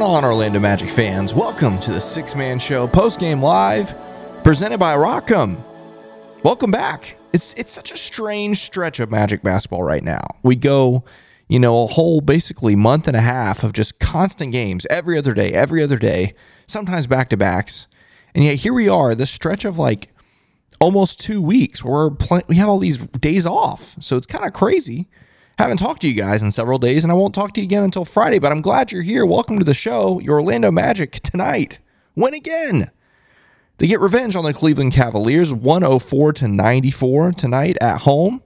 Going on, Orlando Magic fans? Welcome to the Sixth Man Show post game live, presented by Rock'em. Welcome back. It's it's such a strange stretch of Magic basketball right now. We go, you know, a whole basically month and a half of just constant games every other day, every other day, sometimes back to backs, and yet here we are, this stretch of like almost two weeks where we're play- we have all these days off. So it's kind of crazy haven't talked to you guys in several days, and I won't talk to you again until Friday, but I'm glad you're here. Welcome to the show. Your Orlando Magic tonight. Win again. They get revenge on the Cleveland Cavaliers, 104 to 94 tonight at home.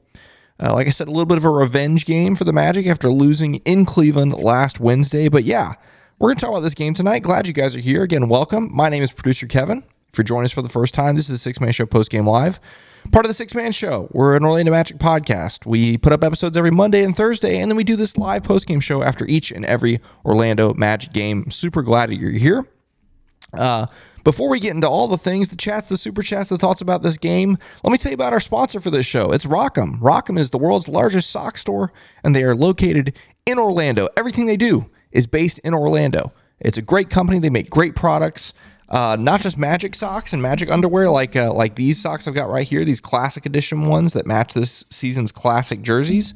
Uh, like I said, a little bit of a revenge game for the Magic after losing in Cleveland last Wednesday. But yeah, we're going to talk about this game tonight. Glad you guys are here. Again, welcome. My name is producer Kevin. If you're joining us for the first time, this is the Sixth Man Show post game live. Part of the Sixth Man Show. We're an Orlando Magic podcast. We put up episodes every Monday and Thursday, and then we do this live post game show after each and every Orlando Magic game. Super glad that you're here. Uh, before we get into all the things, the chats, the super chats, the thoughts about this game, let me tell you about our sponsor for this show. It's Rock'em. Rock'em is the world's largest sock store, and they are located in Orlando. Everything they do is based in Orlando. It's a great company. They make great products. Uh, not just magic socks and magic underwear like uh, like these socks I've got right here, these classic edition ones that match this season's classic jerseys,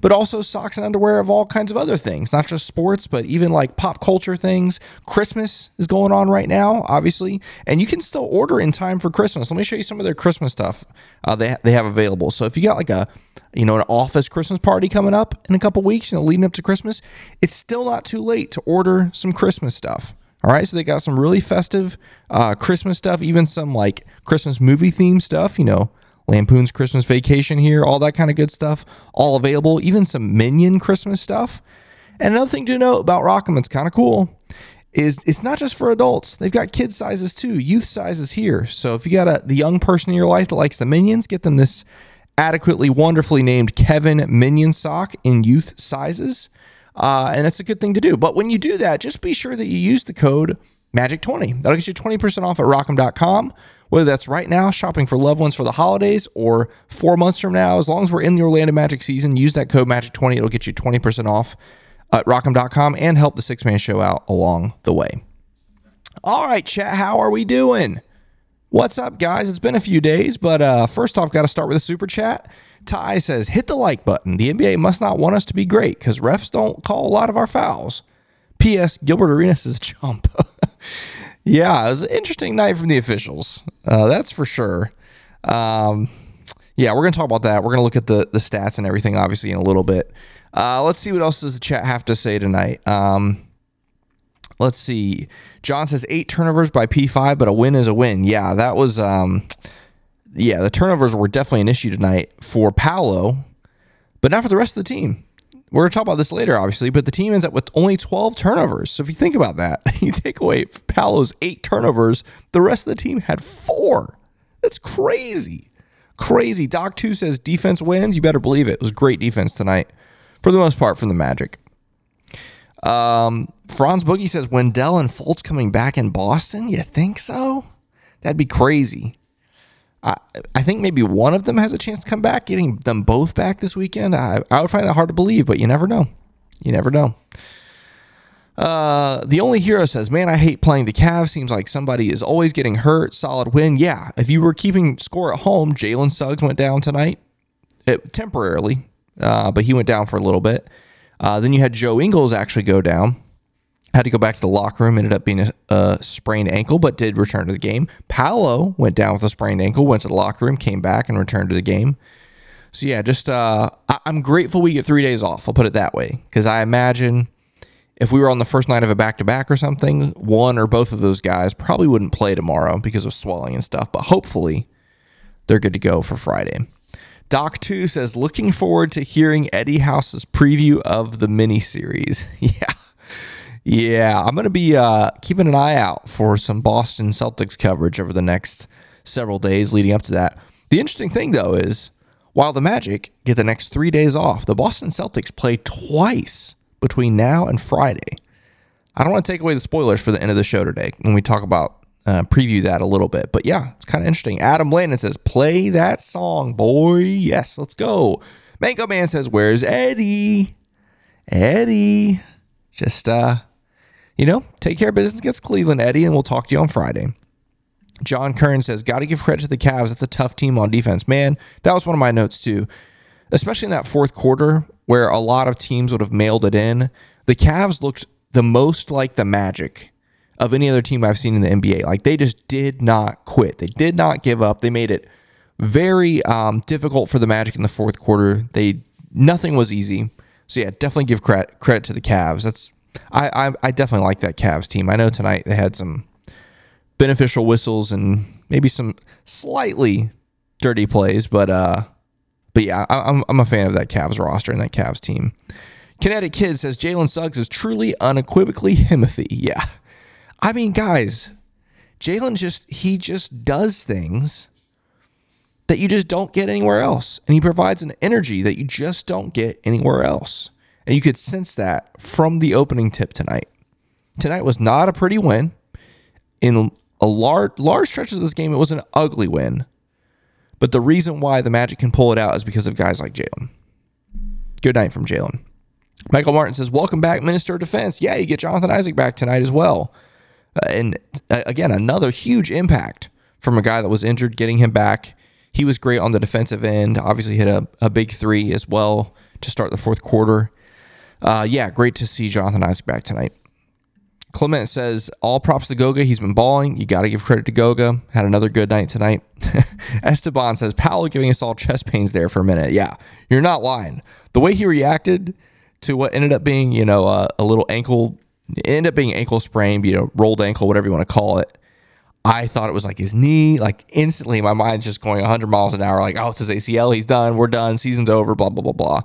but also socks and underwear of all kinds of other things, not just sports, but even like pop culture things. Christmas is going on right now, obviously, and you can still order in time for Christmas. Let me show you some of their Christmas stuff uh, they they have available. So if you got like a you know an office Christmas party coming up in a couple weeks, you know leading up to Christmas, it's still not too late to order some Christmas stuff. All right, so they got some really festive uh, Christmas stuff, even some like Christmas movie theme stuff. You know, Lampoon's Christmas Vacation here, all that kind of good stuff, all available. Even some Minion Christmas stuff. And another thing to note about Rock'em, it's kind of cool, is it's not just for adults. They've got kid sizes too, youth sizes here. So if you got a the young person in your life that likes the Minions, get them this adequately, wonderfully named Kevin Minion sock in youth sizes. Uh, and it's a good thing to do. But when you do that, just be sure that you use the code MAGIC20. That'll get you 20% off at rock'em.com. Whether that's right now, shopping for loved ones for the holidays, or four months from now, as long as we're in the Orlando Magic season, use that code MAGIC20. It'll get you 20% off at rock'em.com and help the sixth man show out along the way. All right, chat, how are we doing? What's up, guys? It's been a few days, but uh, first off, got to start with a super chat. Ty says, hit the like button. The NBA must not want us to be great because refs don't call a lot of our fouls. P.S. Gilbert Arenas is a chump. yeah, it was an interesting night from the officials. Uh, that's for sure. Um, yeah, we're going to talk about that. We're going to look at the, the stats and everything, obviously, in a little bit. Uh, let's see what else does the chat have to say tonight. Um, let's see. John says eight turnovers by P5, but a win is a win. Yeah, that was. Um, yeah, the turnovers were definitely an issue tonight for Paolo, but not for the rest of the team. We're going to talk about this later, obviously, but the team ends up with only 12 turnovers. So if you think about that, you take away Paolo's eight turnovers, the rest of the team had four. That's crazy. Crazy. Doc 2 says defense wins. You better believe it. It was great defense tonight, for the most part, from the Magic. Um, Franz Boogie says Wendell and Fultz coming back in Boston. You think so? That'd be crazy. I, I think maybe one of them has a chance to come back. Getting them both back this weekend, I, I would find that hard to believe, but you never know. You never know. Uh, the only hero says, "Man, I hate playing the Cavs. Seems like somebody is always getting hurt. Solid win, yeah. If you were keeping score at home, Jalen Suggs went down tonight, it, temporarily, uh, but he went down for a little bit. Uh, then you had Joe Ingles actually go down. Had to go back to the locker room. Ended up being a, a sprained ankle, but did return to the game. Paolo went down with a sprained ankle. Went to the locker room, came back, and returned to the game. So yeah, just uh, I- I'm grateful we get three days off. I'll put it that way because I imagine if we were on the first night of a back to back or something, one or both of those guys probably wouldn't play tomorrow because of swelling and stuff. But hopefully, they're good to go for Friday. Doc 2 says, looking forward to hearing Eddie House's preview of the miniseries. yeah. Yeah. I'm going to be uh, keeping an eye out for some Boston Celtics coverage over the next several days leading up to that. The interesting thing, though, is while the Magic get the next three days off, the Boston Celtics play twice between now and Friday. I don't want to take away the spoilers for the end of the show today when we talk about uh, preview that a little bit. But yeah, it's kind of interesting. Adam Landon says, "Play that song, boy." Yes, let's go. Mango Man says, "Where's Eddie?" Eddie, just uh, you know, take care of business against Cleveland, Eddie, and we'll talk to you on Friday. John Kern says, "Got to give credit to the Cavs. It's a tough team on defense, man. That was one of my notes too, especially in that fourth quarter where a lot of teams would have mailed it in. The Cavs looked the most like the Magic." of any other team I've seen in the NBA. Like they just did not quit. They did not give up. They made it very um, difficult for the Magic in the fourth quarter. They nothing was easy. So yeah, definitely give credit credit to the Cavs. That's I, I I definitely like that Cavs team. I know tonight they had some beneficial whistles and maybe some slightly dirty plays, but uh, but yeah, I, I'm I'm a fan of that Cavs roster and that Cavs team. Kinetic Kid says Jalen Suggs is truly unequivocally Himothy. Yeah. I mean, guys, Jalen just he just does things that you just don't get anywhere else. And he provides an energy that you just don't get anywhere else. And you could sense that from the opening tip tonight. Tonight was not a pretty win. In a large large stretches of this game, it was an ugly win. But the reason why the Magic can pull it out is because of guys like Jalen. Good night from Jalen. Michael Martin says, Welcome back, Minister of Defense. Yeah, you get Jonathan Isaac back tonight as well. Uh, and uh, again, another huge impact from a guy that was injured, getting him back. He was great on the defensive end. Obviously, hit a, a big three as well to start the fourth quarter. Uh, yeah, great to see Jonathan Isaac back tonight. Clement says, All props to Goga. He's been balling. You got to give credit to Goga. Had another good night tonight. Esteban says, Paolo giving us all chest pains there for a minute. Yeah, you're not lying. The way he reacted to what ended up being, you know, uh, a little ankle ended up being ankle sprain, you know, rolled ankle, whatever you want to call it. I thought it was like his knee. Like instantly, my mind's just going 100 miles an hour. Like, oh, it's his ACL. He's done. We're done. Season's over. Blah blah blah blah.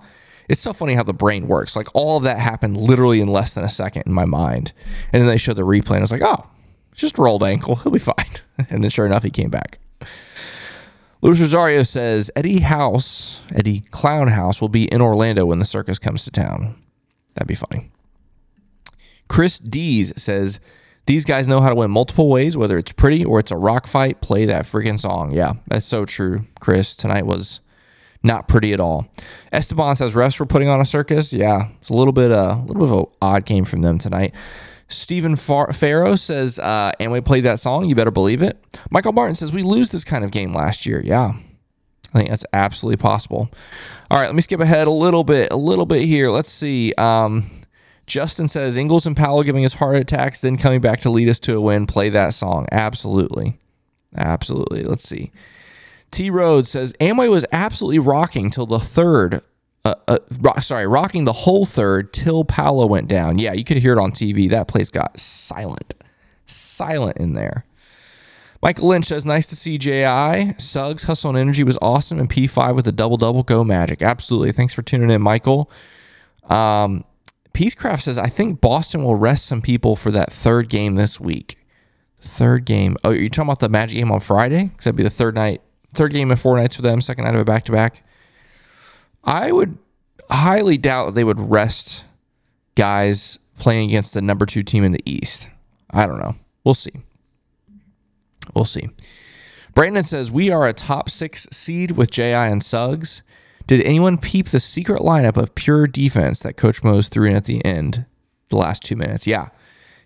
It's so funny how the brain works. Like all of that happened literally in less than a second in my mind. And then they showed the replay, and I was like, oh, just rolled ankle. He'll be fine. and then sure enough, he came back. Luis Rosario says Eddie House, Eddie Clown House, will be in Orlando when the circus comes to town. That'd be funny. Chris Dees says, These guys know how to win multiple ways, whether it's pretty or it's a rock fight. Play that freaking song. Yeah, that's so true, Chris. Tonight was not pretty at all. Esteban says refs were putting on a circus. Yeah, it's a little bit uh, a little bit of an odd game from them tonight. Stephen Far- Farrow says, uh, Amway played that song. You better believe it. Michael Martin says, we lose this kind of game last year. Yeah, I think that's absolutely possible. All right, let me skip ahead a little bit, a little bit here. Let's see. Um, Justin says Ingles and Paolo giving us heart attacks, then coming back to lead us to a win. Play that song. Absolutely. Absolutely. Let's see. T Rhodes says Amway was absolutely rocking till the third. Uh, uh, sorry, rocking the whole third till Paolo went down. Yeah, you could hear it on TV. That place got silent. Silent in there. Michael Lynch says, nice to see JI. Suggs, Hustle and Energy was awesome. And P5 with a double double. Go Magic. Absolutely. Thanks for tuning in, Michael. Um, Peacecraft says, I think Boston will rest some people for that third game this week. Third game. Oh, are you talking about the Magic game on Friday? Because that'd be the third night, third game of four nights for them, second night of a back to back. I would highly doubt they would rest guys playing against the number two team in the East. I don't know. We'll see. We'll see. Brandon says we are a top six seed with Ji and Suggs. Did anyone peep the secret lineup of pure defense that Coach Mose threw in at the end, the last two minutes? Yeah,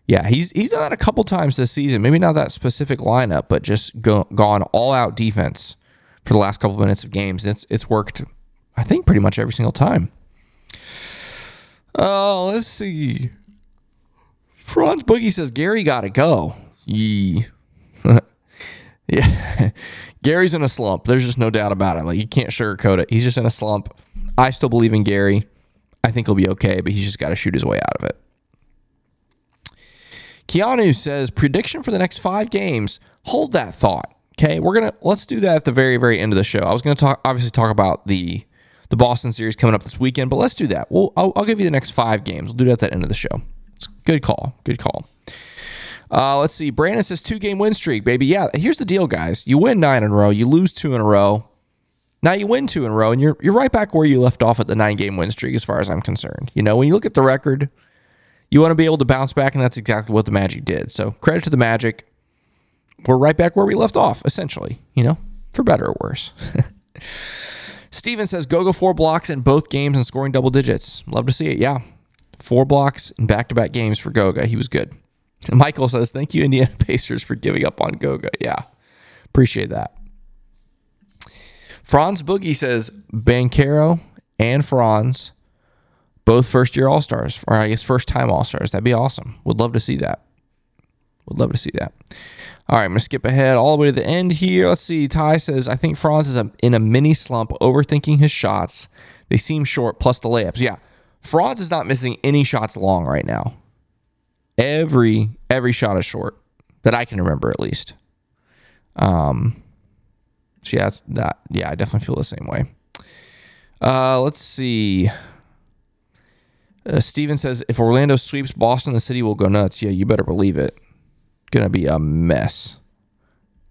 yeah, he's he's done that a couple times this season. Maybe not that specific lineup, but just go, gone all out defense for the last couple minutes of games. It's it's worked, I think, pretty much every single time. Oh, let's see. Franz Boogie says Gary got to go. Yee. yeah. Gary's in a slump. There's just no doubt about it. Like you can't sugarcoat it. He's just in a slump. I still believe in Gary. I think he'll be okay, but he's just got to shoot his way out of it. Keanu says prediction for the next five games. Hold that thought. Okay, we're gonna let's do that at the very very end of the show. I was gonna talk obviously talk about the the Boston series coming up this weekend, but let's do that. Well, I'll, I'll give you the next five games. We'll do that at the end of the show. It's good call. Good call. Uh, let's see. Brandon says two game win streak, baby. Yeah, here's the deal, guys. You win nine in a row, you lose two in a row. Now you win two in a row, and you're you're right back where you left off at the nine game win streak, as far as I'm concerned. You know, when you look at the record, you want to be able to bounce back, and that's exactly what the Magic did. So credit to the Magic. We're right back where we left off, essentially. You know, for better or worse. Steven says go go four blocks in both games and scoring double digits. Love to see it. Yeah, four blocks in back to back games for Goga. He was good. Michael says, Thank you, Indiana Pacers, for giving up on Goga. Yeah, appreciate that. Franz Boogie says, Banchero and Franz, both first year All Stars, or I guess first time All Stars. That'd be awesome. Would love to see that. Would love to see that. All right, I'm going to skip ahead all the way to the end here. Let's see. Ty says, I think Franz is in a mini slump, overthinking his shots. They seem short, plus the layups. Yeah, Franz is not missing any shots long right now. Every every shot is short that I can remember at least. Um, so yeah, that's that. Yeah, I definitely feel the same way. Uh, let's see. Uh, Steven says if Orlando sweeps Boston, the city will go nuts. Yeah, you better believe it. Gonna be a mess.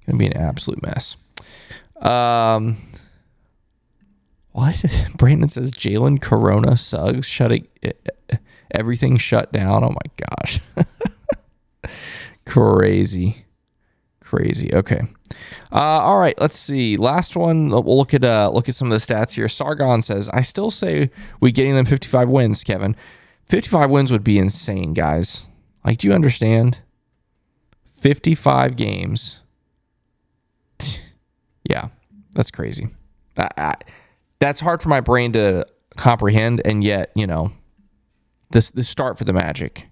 Gonna be an absolute mess. Um, what? Brandon says Jalen Corona Suggs shutting everything shut down. Oh my gosh. Crazy. Crazy. Okay. Uh, all right. Let's see. Last one. We'll look at uh, look at some of the stats here. Sargon says, "I still say we getting them 55 wins, Kevin. 55 wins would be insane, guys. Like, do you understand? 55 games. yeah, that's crazy. I, I, that's hard for my brain to comprehend, and yet, you know, this the start for the Magic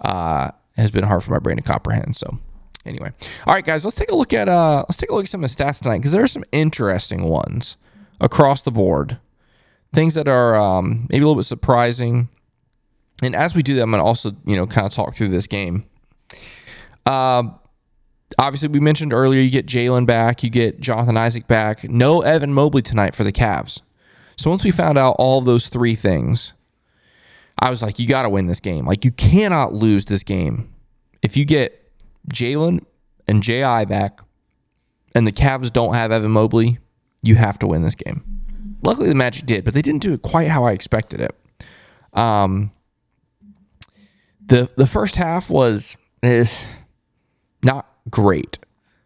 uh, has been hard for my brain to comprehend. So anyway, all right, guys, let's take a look at uh, let's take a look at some of the stats tonight because there are some interesting ones across the board, things that are um, maybe a little bit surprising. And as we do that, I'm to also you know kind of talk through this game. Uh, obviously, we mentioned earlier you get Jalen back, you get Jonathan Isaac back. No Evan Mobley tonight for the Cavs. So once we found out all those three things, I was like, you got to win this game. Like, you cannot lose this game. If you get Jalen and J.I. back and the Cavs don't have Evan Mobley, you have to win this game. Luckily, the Magic did, but they didn't do it quite how I expected it. Um, the the first half was eh, not great,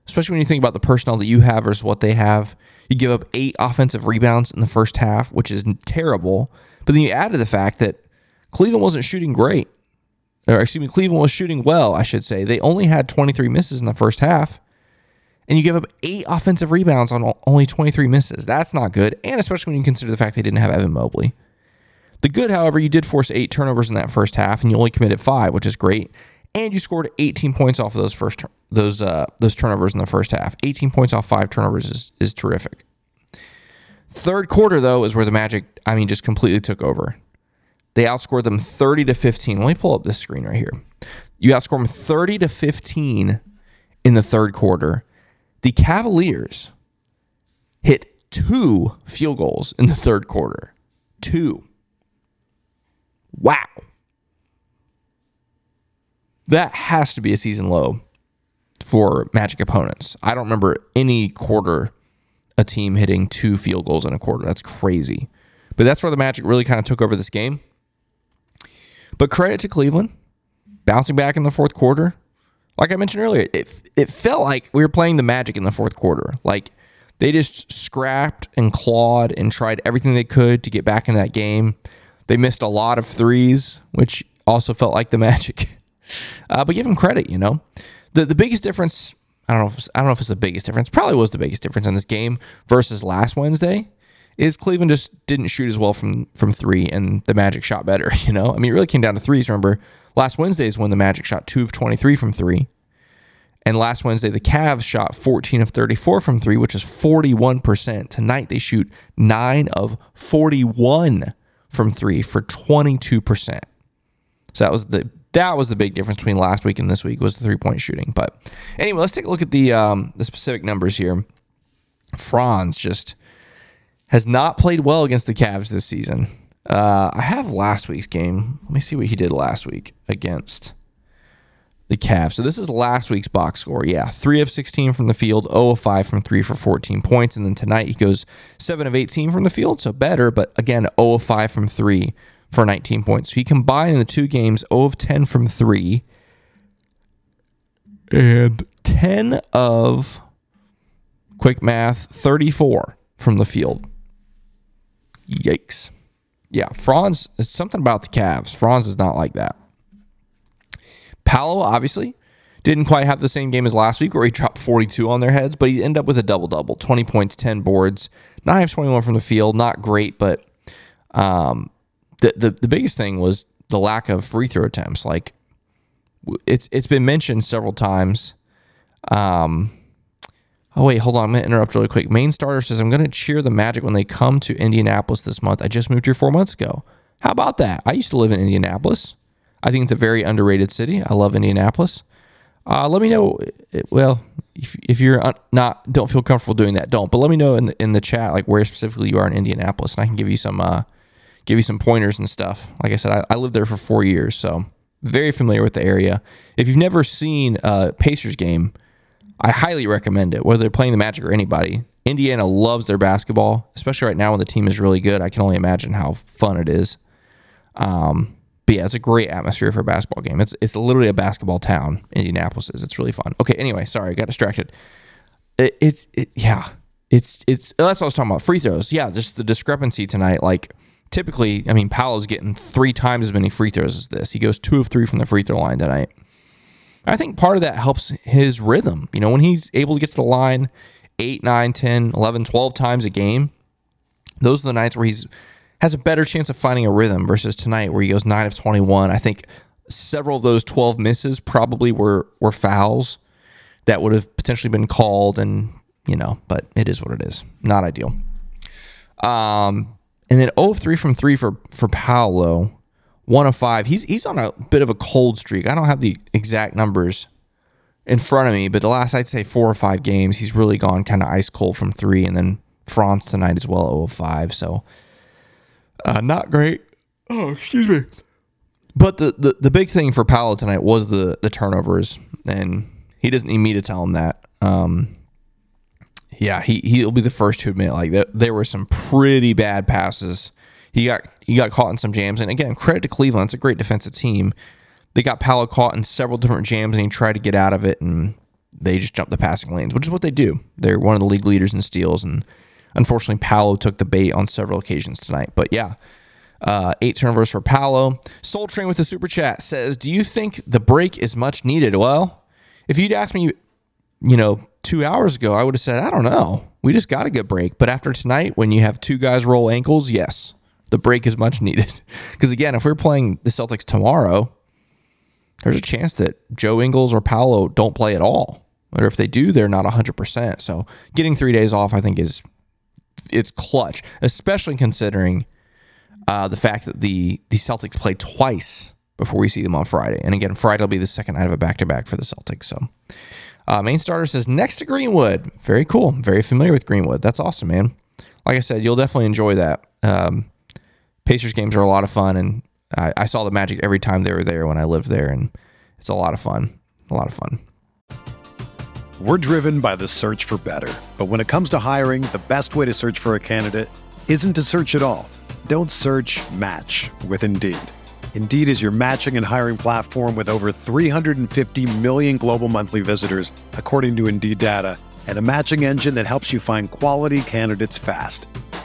especially when you think about the personnel that you have versus what they have. You give up eight offensive rebounds in the first half, which is terrible. But then you add to the fact that Cleveland wasn't shooting great. Or excuse me, Cleveland was shooting well, I should say. They only had 23 misses in the first half. And you give up eight offensive rebounds on only 23 misses. That's not good. And especially when you consider the fact they didn't have Evan Mobley. The good, however, you did force eight turnovers in that first half, and you only committed five, which is great. And you scored 18 points off of those first those uh, those turnovers in the first half. 18 points off five turnovers is is terrific. Third quarter though is where the Magic, I mean, just completely took over. They outscored them 30 to 15. Let me pull up this screen right here. You outscored them 30 to 15 in the third quarter. The Cavaliers hit two field goals in the third quarter. Two. Wow. That has to be a season low for Magic opponents. I don't remember any quarter a team hitting two field goals in a quarter. That's crazy. But that's where the Magic really kind of took over this game. But credit to Cleveland, bouncing back in the fourth quarter. like I mentioned earlier, it it felt like we were playing the Magic in the fourth quarter. Like they just scrapped and clawed and tried everything they could to get back in that game. They missed a lot of threes, which also felt like the Magic. Uh, but give them credit, you know. The the biggest difference, I don't know if I don't know if it's the biggest difference. Probably was the biggest difference in this game versus last Wednesday. Is Cleveland just didn't shoot as well from from three, and the Magic shot better. You know, I mean, it really came down to threes. Remember, last Wednesday is when the Magic shot two of twenty three from three, and last Wednesday the Cavs shot fourteen of thirty four from three, which is forty one percent. Tonight they shoot nine of forty one from three for twenty two percent. So that was the that was the big difference between last week and this week was the three point shooting. But anyway, let's take a look at the um, the specific numbers here. Franz just has not played well against the Cavs this season. Uh, I have last week's game. Let me see what he did last week against the Cavs. So this is last week's box score. Yeah, 3 of 16 from the field, 0 of 5 from 3 for 14 points. And then tonight he goes 7 of 18 from the field, so better, but again, 0 of 5 from 3 for 19 points. So he combined in the two games 0 of 10 from 3 and 10 of quick math 34 from the field. Yikes. Yeah, Franz, it's something about the Cavs. Franz is not like that. Paolo, obviously, didn't quite have the same game as last week where he dropped 42 on their heads, but he ended up with a double double 20 points, 10 boards, 9 of 21 from the field. Not great, but um, the, the, the biggest thing was the lack of free throw attempts. Like, it's it's been mentioned several times. Um, Oh, wait, hold on. I'm going to interrupt really quick. Main starter says, I'm going to cheer the Magic when they come to Indianapolis this month. I just moved here four months ago. How about that? I used to live in Indianapolis. I think it's a very underrated city. I love Indianapolis. Uh, let me know. Well, if, if you're not don't feel comfortable doing that, don't. But let me know in the, in the chat like where specifically you are in Indianapolis, and I can give you some uh, give you some pointers and stuff. Like I said, I, I lived there for four years, so very familiar with the area. If you've never seen a Pacers game, I highly recommend it, whether they're playing the Magic or anybody. Indiana loves their basketball, especially right now when the team is really good. I can only imagine how fun it is. Um, but yeah, it's a great atmosphere for a basketball game. It's it's literally a basketball town. Indianapolis is. It's really fun. Okay, anyway, sorry, I got distracted. It, it's it, yeah, it's it's that's what I was talking about. Free throws. Yeah, just the discrepancy tonight. Like typically, I mean, Paolo's getting three times as many free throws as this. He goes two of three from the free throw line tonight. I think part of that helps his rhythm. You know, when he's able to get to the line 8, 9, 10, 11, 12 times a game, those are the nights where he's has a better chance of finding a rhythm versus tonight where he goes 9 of 21. I think several of those 12 misses probably were were fouls that would have potentially been called and, you know, but it is what it is. Not ideal. Um and then 0 of 3 from 3 for for Paolo one of five. He's he's on a bit of a cold streak. I don't have the exact numbers in front of me, but the last I'd say four or five games, he's really gone kind of ice cold from three, and then Franz tonight as well, 0 of 5. So uh, not great. Oh, excuse me. But the, the the big thing for Paolo tonight was the the turnovers, and he doesn't need me to tell him that. Um, yeah, he he'll be the first to admit like that there were some pretty bad passes he got he got caught in some jams. And again, credit to Cleveland. It's a great defensive team. They got Paolo caught in several different jams and he tried to get out of it and they just jumped the passing lanes, which is what they do. They're one of the league leaders in steals and unfortunately Paolo took the bait on several occasions tonight. But yeah, uh, eight turnovers for Paolo. Soul Train with the super chat says, "Do you think the break is much needed?" Well, if you'd asked me, you know, two hours ago, I would have said, "I don't know. We just got a good break." But after tonight, when you have two guys roll ankles, yes, the break is much needed. Because again, if we're playing the Celtics tomorrow, there's a chance that Joe Ingles or Paolo don't play at all. Or if they do, they're not 100%. So getting three days off, I think, is it's clutch, especially considering uh, the fact that the, the Celtics play twice before we see them on Friday. And again, Friday will be the second night of a back to back for the Celtics. So uh, main starter says next to Greenwood. Very cool. Very familiar with Greenwood. That's awesome, man. Like I said, you'll definitely enjoy that. Um, Pacers games are a lot of fun, and I, I saw the Magic every time they were there when I lived there, and it's a lot of fun. A lot of fun. We're driven by the search for better. But when it comes to hiring, the best way to search for a candidate isn't to search at all. Don't search match with Indeed. Indeed is your matching and hiring platform with over 350 million global monthly visitors, according to Indeed data, and a matching engine that helps you find quality candidates fast.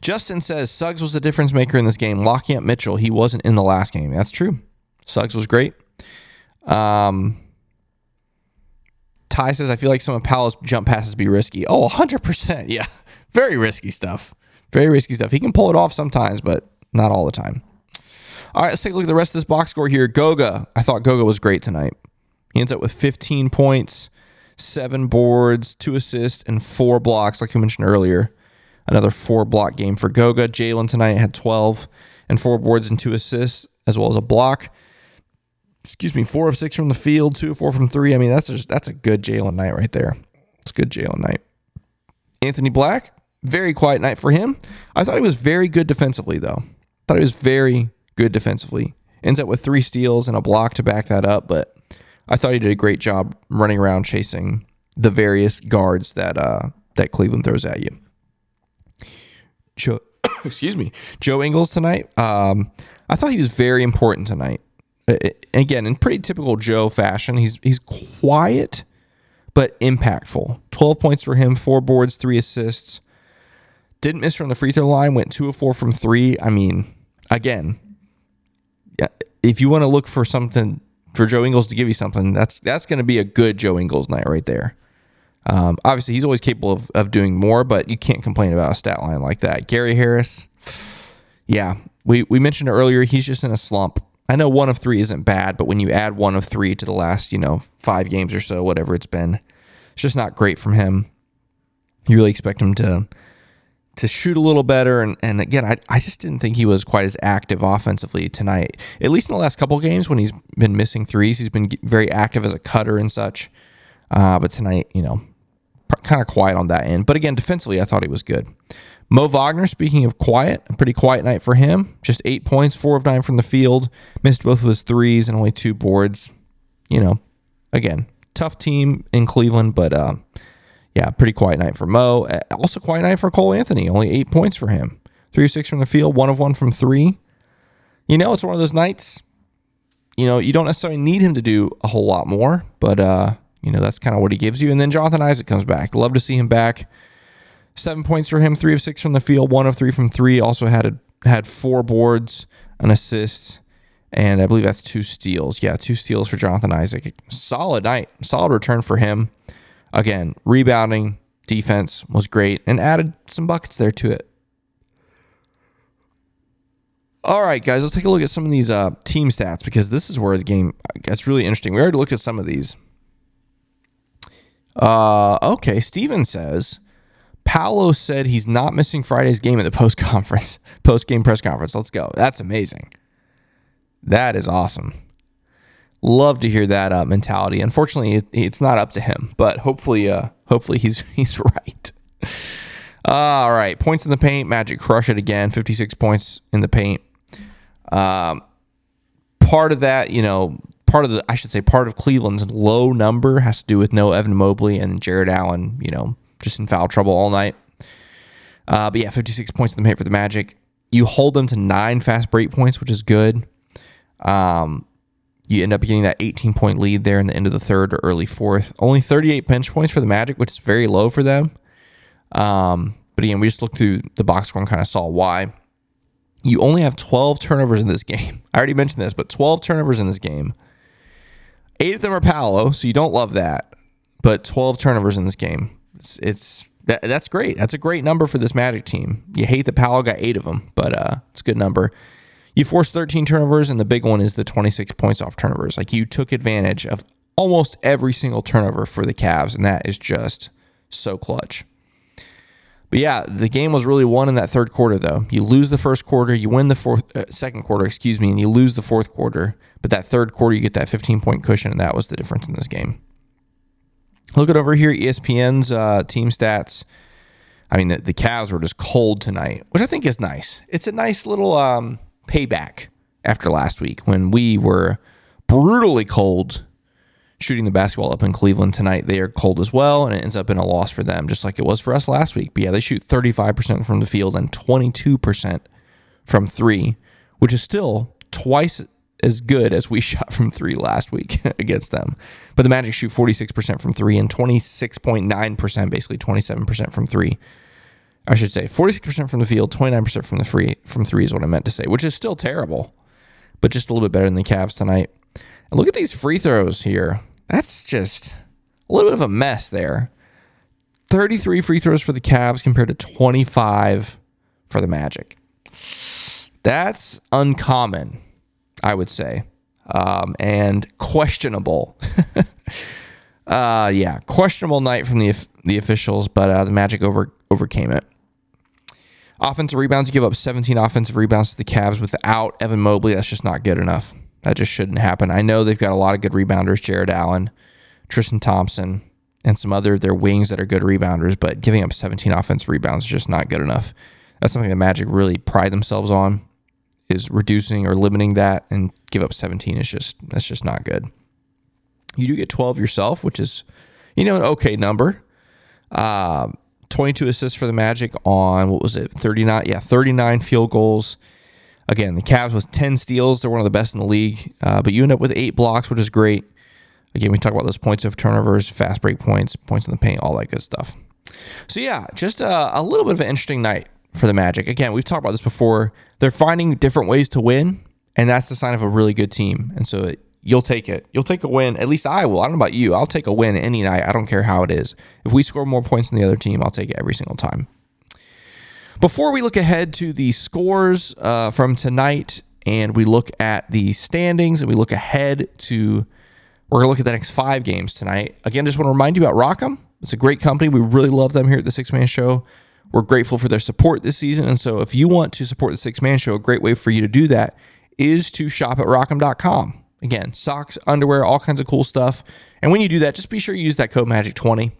Justin says Suggs was a difference maker in this game. Locking up Mitchell, he wasn't in the last game. That's true. Suggs was great. Um, Ty says, I feel like some of Paolo's jump passes be risky. Oh, 100%. Yeah. Very risky stuff. Very risky stuff. He can pull it off sometimes, but not all the time. All right, let's take a look at the rest of this box score here. Goga. I thought Goga was great tonight. He ends up with 15 points, seven boards, two assists, and four blocks, like I mentioned earlier. Another four block game for Goga. Jalen tonight had 12 and four boards and two assists, as well as a block. Excuse me, four of six from the field, two of four from three. I mean, that's just that's a good Jalen night right there. It's a good Jalen night. Anthony Black, very quiet night for him. I thought he was very good defensively, though. Thought he was very good defensively. Ends up with three steals and a block to back that up, but I thought he did a great job running around chasing the various guards that uh, that Cleveland throws at you. Joe, excuse me, Joe Ingles tonight. Um, I thought he was very important tonight. Again, in pretty typical Joe fashion, he's he's quiet but impactful. Twelve points for him, four boards, three assists. Didn't miss from the free throw line. Went two of four from three. I mean, again, if you want to look for something for Joe Ingles to give you something, that's that's going to be a good Joe Ingles night right there. Um, obviously, he's always capable of, of doing more, but you can't complain about a stat line like that. Gary Harris, yeah, we, we mentioned earlier, he's just in a slump. I know one of three isn't bad, but when you add one of three to the last, you know, five games or so, whatever it's been, it's just not great from him. You really expect him to to shoot a little better. And, and again, I, I just didn't think he was quite as active offensively tonight. At least in the last couple games when he's been missing threes, he's been very active as a cutter and such. Uh, but tonight, you know, kind of quiet on that end. But again, defensively, I thought he was good. Mo Wagner, speaking of quiet, a pretty quiet night for him. Just eight points, four of nine from the field, missed both of his threes and only two boards. You know, again, tough team in Cleveland, but uh, yeah, pretty quiet night for Mo. Also, quiet night for Cole Anthony, only eight points for him. Three or six from the field, one of one from three. You know, it's one of those nights, you know, you don't necessarily need him to do a whole lot more, but uh, you know, that's kind of what he gives you. And then Jonathan Isaac comes back. Love to see him back. Seven points for him, three of six from the field, one of three from three. Also had a, had four boards, an assist, and I believe that's two steals. Yeah, two steals for Jonathan Isaac. Solid night, solid return for him. Again, rebounding, defense was great, and added some buckets there to it. All right, guys, let's take a look at some of these uh, team stats because this is where the game gets really interesting. We already looked at some of these. Uh, okay, Steven says Paolo said he's not missing Friday's game at the post conference, post game press conference. Let's go. That's amazing. That is awesome. Love to hear that uh, mentality. Unfortunately, it, it's not up to him, but hopefully, uh, hopefully he's he's right. All right, points in the paint. Magic crush it again. Fifty six points in the paint. Um, part of that, you know, part of the I should say part of Cleveland's low number has to do with no Evan Mobley and Jarrett Allen, you know, just in foul trouble all night. Uh, but yeah, 56 points in the paint for the Magic. You hold them to nine fast break points, which is good. Um, you end up getting that 18 point lead there in the end of the third or early fourth. Only 38 bench points for the Magic, which is very low for them. Um, but again, we just looked through the box score and kind of saw why. You only have 12 turnovers in this game. I already mentioned this, but 12 turnovers in this game. Eight of them are Paolo, so you don't love that. But 12 turnovers in this game. It's, it's that, that's great. That's a great number for this Magic team. You hate that Paolo got eight of them, but uh, it's a good number. You forced 13 turnovers, and the big one is the 26 points off turnovers. Like you took advantage of almost every single turnover for the Cavs, and that is just so clutch. But yeah, the game was really won in that third quarter, though. You lose the first quarter, you win the fourth, uh, second quarter, excuse me, and you lose the fourth quarter. But that third quarter, you get that 15 point cushion, and that was the difference in this game. Looking over here, ESPN's uh, team stats. I mean, the, the Cavs were just cold tonight, which I think is nice. It's a nice little um, payback after last week when we were brutally cold shooting the basketball up in Cleveland tonight. They are cold as well, and it ends up in a loss for them, just like it was for us last week. But yeah, they shoot 35% from the field and 22% from three, which is still twice as good as we shot from three last week against them. But the Magic shoot 46% from three and 26.9%, basically 27% from three. I should say 46% from the field, 29% from the free from three is what I meant to say, which is still terrible, but just a little bit better than the Cavs tonight. And look at these free throws here. That's just a little bit of a mess there. 33 free throws for the Cavs compared to 25 for the Magic. That's uncommon I would say, um, and questionable. uh, yeah, questionable night from the the officials, but uh, the Magic over overcame it. Offensive rebounds, you give up 17 offensive rebounds to the Cavs without Evan Mobley. That's just not good enough. That just shouldn't happen. I know they've got a lot of good rebounders, Jarrett Allen, Tristan Thompson, and some other their wings that are good rebounders, but giving up 17 offensive rebounds is just not good enough. That's something the Magic really pride themselves on is reducing or limiting that and give up 17 is just that's just not good. You do get 12 yourself, which is you know an okay number. Uh, 22 assists for the Magic on what was it 39 yeah 39 field goals. Again, the Cavs with 10 steals, they're one of the best in the league. Uh, but you end up with eight blocks, which is great. Again, we talk about those points of turnovers, fast break points, points in the paint, all that good stuff. So yeah, just a, a little bit of an interesting night for the Magic. Again, we've talked about this before. They're finding different ways to win, and that's the sign of a really good team. And so you'll take it. You'll take a win. At least I will. I don't know about you. I'll take a win any night. I don't care how it is. If we score more points than the other team, I'll take it every single time. Before we look ahead to the scores uh, from tonight and we look at the standings and we look ahead to, we're going to look at the next five games tonight. Again, just want to remind you about Rock'em. It's a great company. We really love them here at the Sixth Man Show. We're grateful for their support this season. And so if you want to support the Sixth Man Show, a great way for you to do that is to shop at rock'em.com. Again, socks, underwear, all kinds of cool stuff. And when you do that, just be sure you use that code MAGIC20.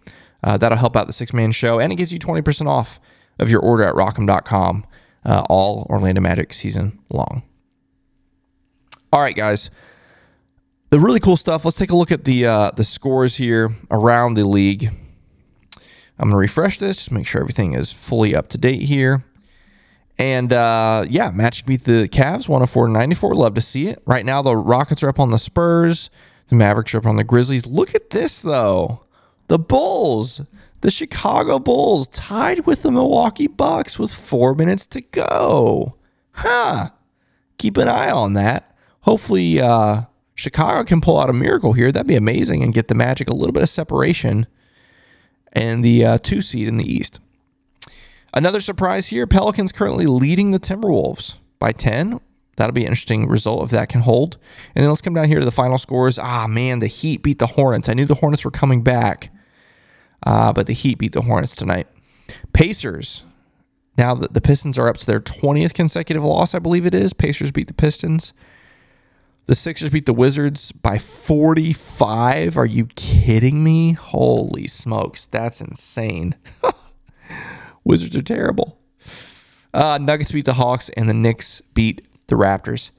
Uh, that'll help out the Sixth Man Show, and it gives you 20% off of your order at rock'em.com uh, all Orlando Magic season long. All right, guys. The really cool stuff. Let's take a look at the uh, the scores here around the league. I'm to refresh this, just make sure everything is fully up to date here. And uh, yeah, Magic beat the Cavs 104 94. Love to see it. Right now, the Rockets are up on the Spurs. The Mavericks are up on the Grizzlies. Look at this, though. The Bulls, the Chicago Bulls, tied with the Milwaukee Bucks with four minutes to go. Huh. Keep an eye on that. Hopefully, uh, Chicago can pull out a miracle here. That'd be amazing and get the Magic a little bit of separation and the uh, two seed in the East. Another surprise here Pelicans currently leading the Timberwolves by 10. That'll be an interesting result if that can hold. And then let's come down here to the final scores. Ah, man, the Heat beat the Hornets. I knew the Hornets were coming back, uh, but the Heat beat the Hornets tonight. Pacers. Now that the Pistons are up to their 20th consecutive loss, I believe it is. Pacers beat the Pistons. The Sixers beat the Wizards by 45. Are you kidding me? Holy smokes. That's insane. Wizards are terrible. Uh, Nuggets beat the Hawks, and the Knicks beat the Raptors.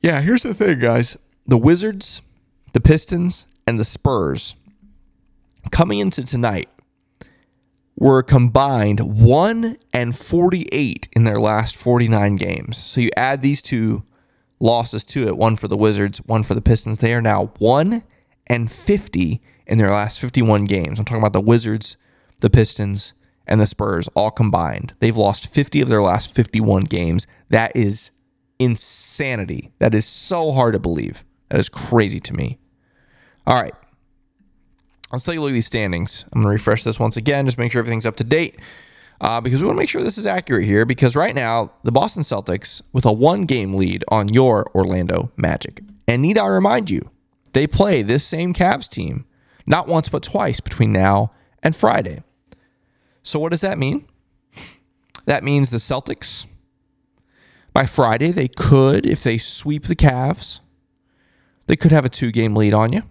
Yeah, here's the thing, guys. The Wizards, the Pistons, and the Spurs coming into tonight were combined 1 and 48 in their last 49 games. So you add these two losses to it one for the Wizards, one for the Pistons. They are now 1 and 50 in their last 51 games. I'm talking about the Wizards, the Pistons, and the Spurs all combined. They've lost 50 of their last 51 games. That is insanity. That is so hard to believe. That is crazy to me. All right. Let's take a look at these standings. I'm going to refresh this once again, just make sure everything's up to date. Uh, because we want to make sure this is accurate here. Because right now, the Boston Celtics with a one game lead on your Orlando Magic. And need I remind you, they play this same Cavs team not once but twice between now and Friday. So, what does that mean? That means the Celtics, by Friday, they could, if they sweep the Cavs, they could have a two game lead on you.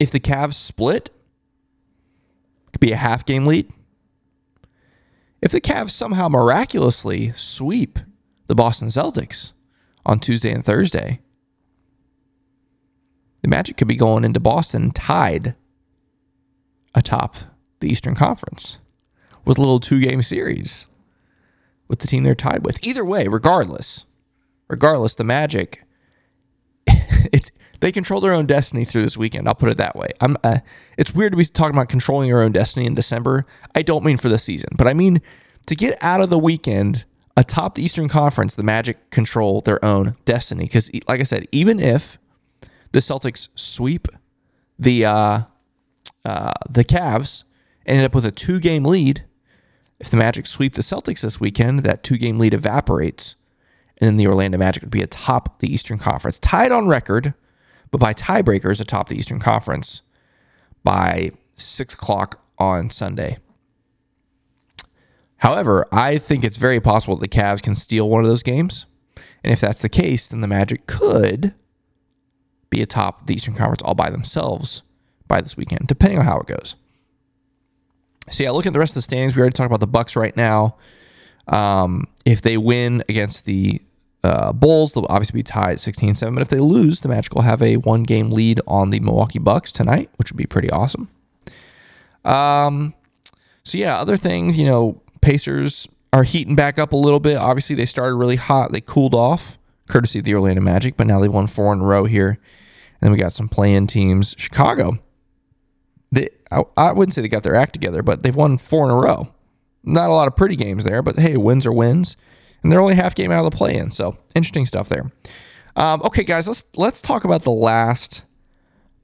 If the Cavs split, it could be a half game lead. If the Cavs somehow miraculously sweep the Boston Celtics on Tuesday and Thursday, the Magic could be going into Boston tied atop the Eastern Conference with a little two game series with the team they're tied with. Either way, regardless, regardless, the Magic, it's they control their own destiny through this weekend. I'll put it that way. I'm. Uh, it's weird to be talking about controlling your own destiny in December. I don't mean for the season, but I mean to get out of the weekend atop the Eastern Conference. The Magic control their own destiny because, like I said, even if the Celtics sweep the uh, uh, the Cavs, ended up with a two game lead. If the Magic sweep the Celtics this weekend, that two game lead evaporates, and then the Orlando Magic would be atop the Eastern Conference, tied on record but by tiebreakers atop the Eastern Conference by six o'clock on Sunday. However, I think it's very possible that the Cavs can steal one of those games. And if that's the case, then the Magic could be atop the Eastern Conference all by themselves by this weekend, depending on how it goes. So yeah, looking at the rest of the standings, we already talked about the Bucks right now. Um, if they win against the uh, Bulls, they'll obviously be tied 16-7. But if they lose, the Magic will have a one-game lead on the Milwaukee Bucks tonight, which would be pretty awesome. Um, so yeah, other things, you know, Pacers are heating back up a little bit. Obviously, they started really hot. They cooled off, courtesy of the Orlando Magic, but now they've won four in a row here. And then we got some play-in teams. Chicago, they I, I wouldn't say they got their act together, but they've won four in a row. Not a lot of pretty games there, but hey, wins are wins and they're only half game out of the play-in. So interesting stuff there. Um, okay, guys, let's let's talk about the last,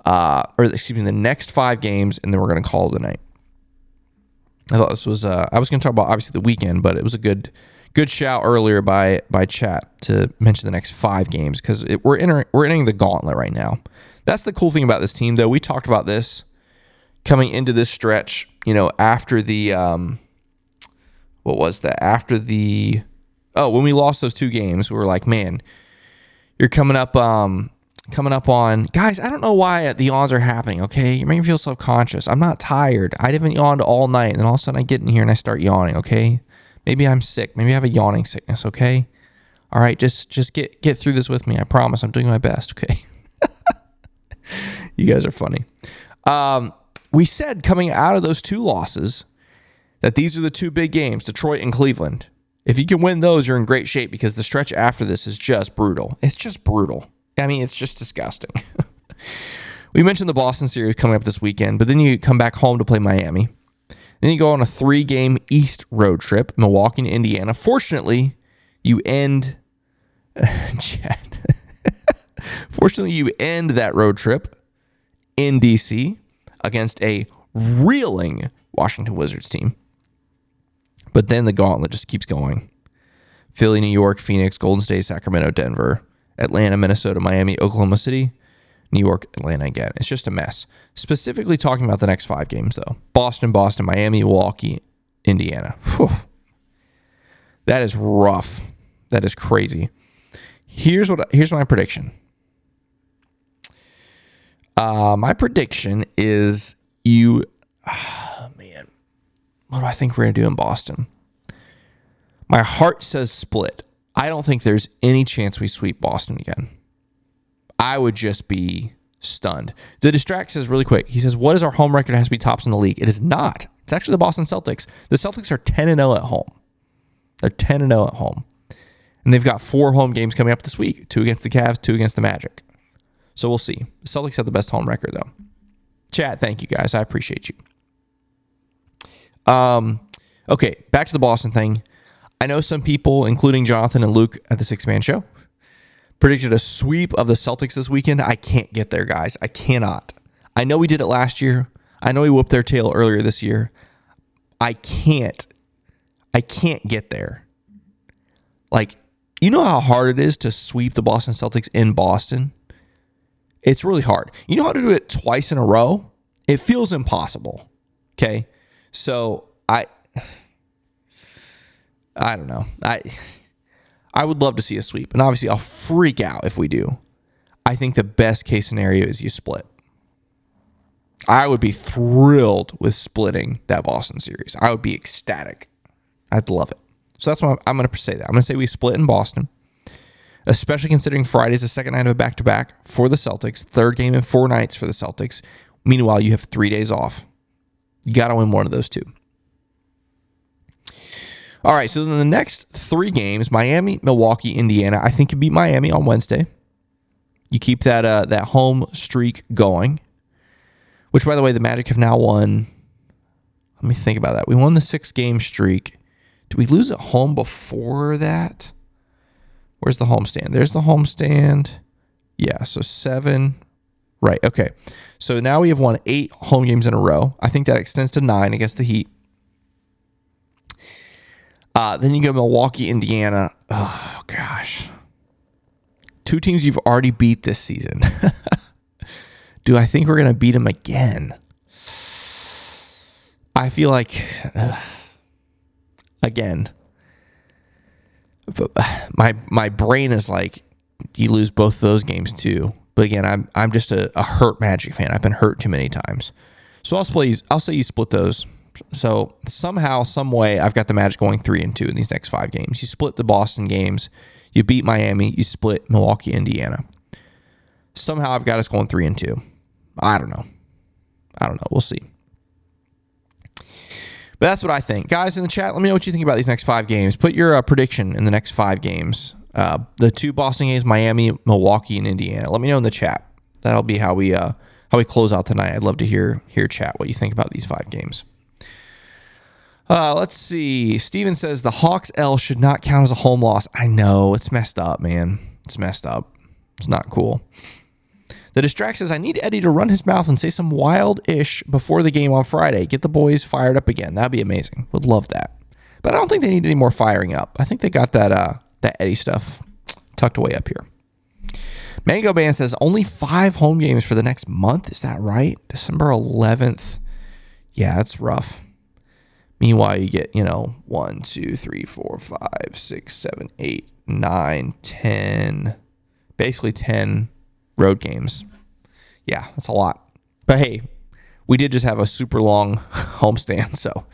uh, or excuse me, the next five games, and then we're gonna call it a night. I thought this was. Uh, I was gonna talk about obviously the weekend, but it was a good good shout earlier by by chat to mention the next five games because we're entering we're entering the gauntlet right now. That's the cool thing about this team, though. We talked about this coming into this stretch. You know, after the um, what was that? After the oh, when we lost those two games, we were like, man, you're coming up, um, coming up on guys. I don't know why the yawns are happening. Okay, you're making me feel self conscious. I'm not tired. I haven't yawned all night, and then all of a sudden I get in here and I start yawning. Okay, maybe I'm sick. Maybe I have a yawning sickness. Okay, all right, just just get get through this with me. I promise. I'm doing my best. Okay. you guys are funny. Um, we said coming out of those two losses that these are the two big games, Detroit and Cleveland. If you can win those, you're in great shape because the stretch after this is just brutal. It's just brutal. I mean, it's just disgusting. we mentioned the Boston series coming up this weekend, but then you come back home to play Miami. Then you go on a three game East road trip, Milwaukee to Indiana. Fortunately, you end. Fortunately, you end that road trip in DC against a reeling Washington Wizards team. But then the gauntlet just keeps going. Philly, New York, Phoenix, Golden State, Sacramento, Denver, Atlanta, Minnesota, Miami, Oklahoma City, New York, Atlanta again. It's just a mess. Specifically talking about the next five games, though Boston, Boston, Miami, Milwaukee, Indiana. Whew. That is rough. That is crazy. Here's what here's my prediction. Uh, my prediction is you what do I think we're going to do in Boston? My heart says split. I don't think there's any chance we sweep Boston again. I would just be stunned. The distract says really quick. He says, "What is our home record? It has to be tops in the league." It is not. It's actually the Boston Celtics. The Celtics are 10 and 0 at home. They're 10 and 0 at home. And they've got four home games coming up this week. Two against the Cavs, two against the Magic. So we'll see. The Celtics have the best home record though. Chat, thank you guys. I appreciate you. Um, okay, back to the Boston thing. I know some people, including Jonathan and Luke at the Sixth Man Show, predicted a sweep of the Celtics this weekend. I can't get there, guys. I cannot. I know we did it last year. I know we whooped their tail earlier this year. I can't, I can't get there. Like, you know how hard it is to sweep the Boston Celtics in Boston? It's really hard. You know how to do it twice in a row? It feels impossible. Okay. So I, I don't know. I, I would love to see a sweep, and obviously I'll freak out if we do. I think the best case scenario is you split. I would be thrilled with splitting that Boston series. I would be ecstatic. I'd love it. So that's why I'm going to say that. I'm going to say we split in Boston, especially considering Friday's the second night of a back to back for the Celtics, third game in four nights for the Celtics. Meanwhile, you have three days off. You got to win one of those two. All right, so then the next three games Miami, Milwaukee, Indiana. I think you beat Miami on Wednesday. You keep that uh, that home streak going. Which, by the way, the Magic have now won. Let me think about that. We won the six game streak. Did we lose at home before that? Where's the homestand? There's the homestand. Yeah, so seven. Right. Okay. So now we have won eight home games in a row. I think that extends to nine against the Heat. Uh, then you go Milwaukee, Indiana. Oh gosh, two teams you've already beat this season. Do I think we're gonna beat them again? I feel like uh, again. But my my brain is like you lose both those games too. But again, I'm I'm just a, a hurt Magic fan. I've been hurt too many times. So I'll split. I'll say you split those. So somehow, some way, I've got the Magic going three and two in these next five games. You split the Boston games, you beat Miami, you split Milwaukee, Indiana. Somehow, I've got us going three and two. I don't know. I don't know. We'll see. But that's what I think, guys. In the chat, let me know what you think about these next five games. Put your uh, prediction in the next five games. Uh, the two Boston games, Miami, Milwaukee, and Indiana. Let me know in the chat. That'll be how we uh, how we close out tonight. I'd love to hear hear chat what you think about these five games. Uh, let's see. Steven says the Hawks L should not count as a home loss. I know. It's messed up, man. It's messed up. It's not cool. The Distract says, I need Eddie to run his mouth and say some wild ish before the game on Friday. Get the boys fired up again. That'd be amazing. Would love that. But I don't think they need any more firing up. I think they got that uh, that Eddie stuff tucked away up here. Mango Band says only five home games for the next month. Is that right? December 11th. Yeah, that's rough. Meanwhile, you get, you know, one, two, three, four, five, six, seven, eight, nine, ten, basically 10 road games. Yeah, that's a lot. But hey, we did just have a super long homestand, so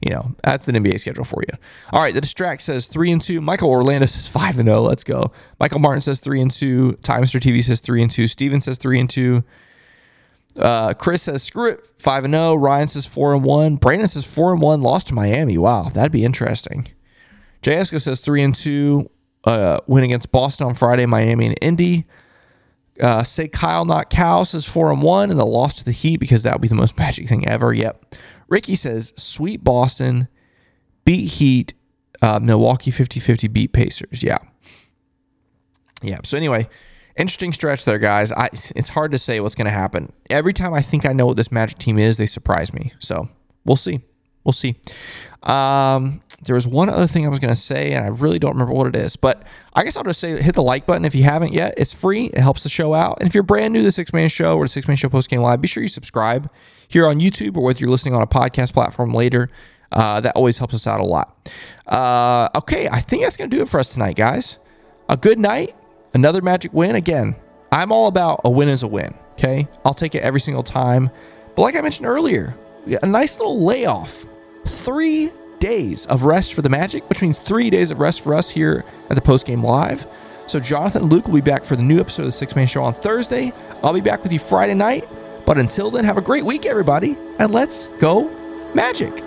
you know that's the NBA schedule for you. All right, the distract says three and two. Michael Orlando says five and zero. Let's go. Michael Martin says three and two. Timester TV says three and two. Steven says three and two. Uh, Chris says screw it, five and zero. Ryan says four and one. Brandon says four and one. Lost to Miami. Wow, that'd be interesting. Esco says three and two. Uh, win against Boston on Friday, Miami and Indy. Uh, say Kyle not Cal says four and one, and the loss to the Heat because that would be the most magic thing ever. Yep. Ricky says sweet Boston, beat Heat, uh, Milwaukee 50-50 beat Pacers. Yeah. Yeah. So anyway, interesting stretch there, guys. I it's hard to say what's going to happen. Every time I think I know what this Magic team is, they surprise me. So we'll see. We'll see. Um, there was one other thing I was going to say, and I really don't remember what it is. But I guess I'll just say hit the like button if you haven't yet. It's free. It helps the show out. And if you're brand new to the Sixth Man Show or the Sixth Man Show Post Game Live, be sure you subscribe here on YouTube or whether you're listening on a podcast platform later. Uh, that always helps us out a lot. Uh, okay, I think that's going to do it for us tonight, guys. A good night, another magic win. Again, I'm all about a win is a win. Okay, I'll take it every single time. But like I mentioned earlier, a nice little layoff. Three days of rest for the Magic, which means three days of rest for us here at the post game live. So Jonathan and Luke will be back for the new episode of the Sixth Man Show on Thursday. I'll be back with you Friday night. But until then, have a great week, everybody, and let's go Magic.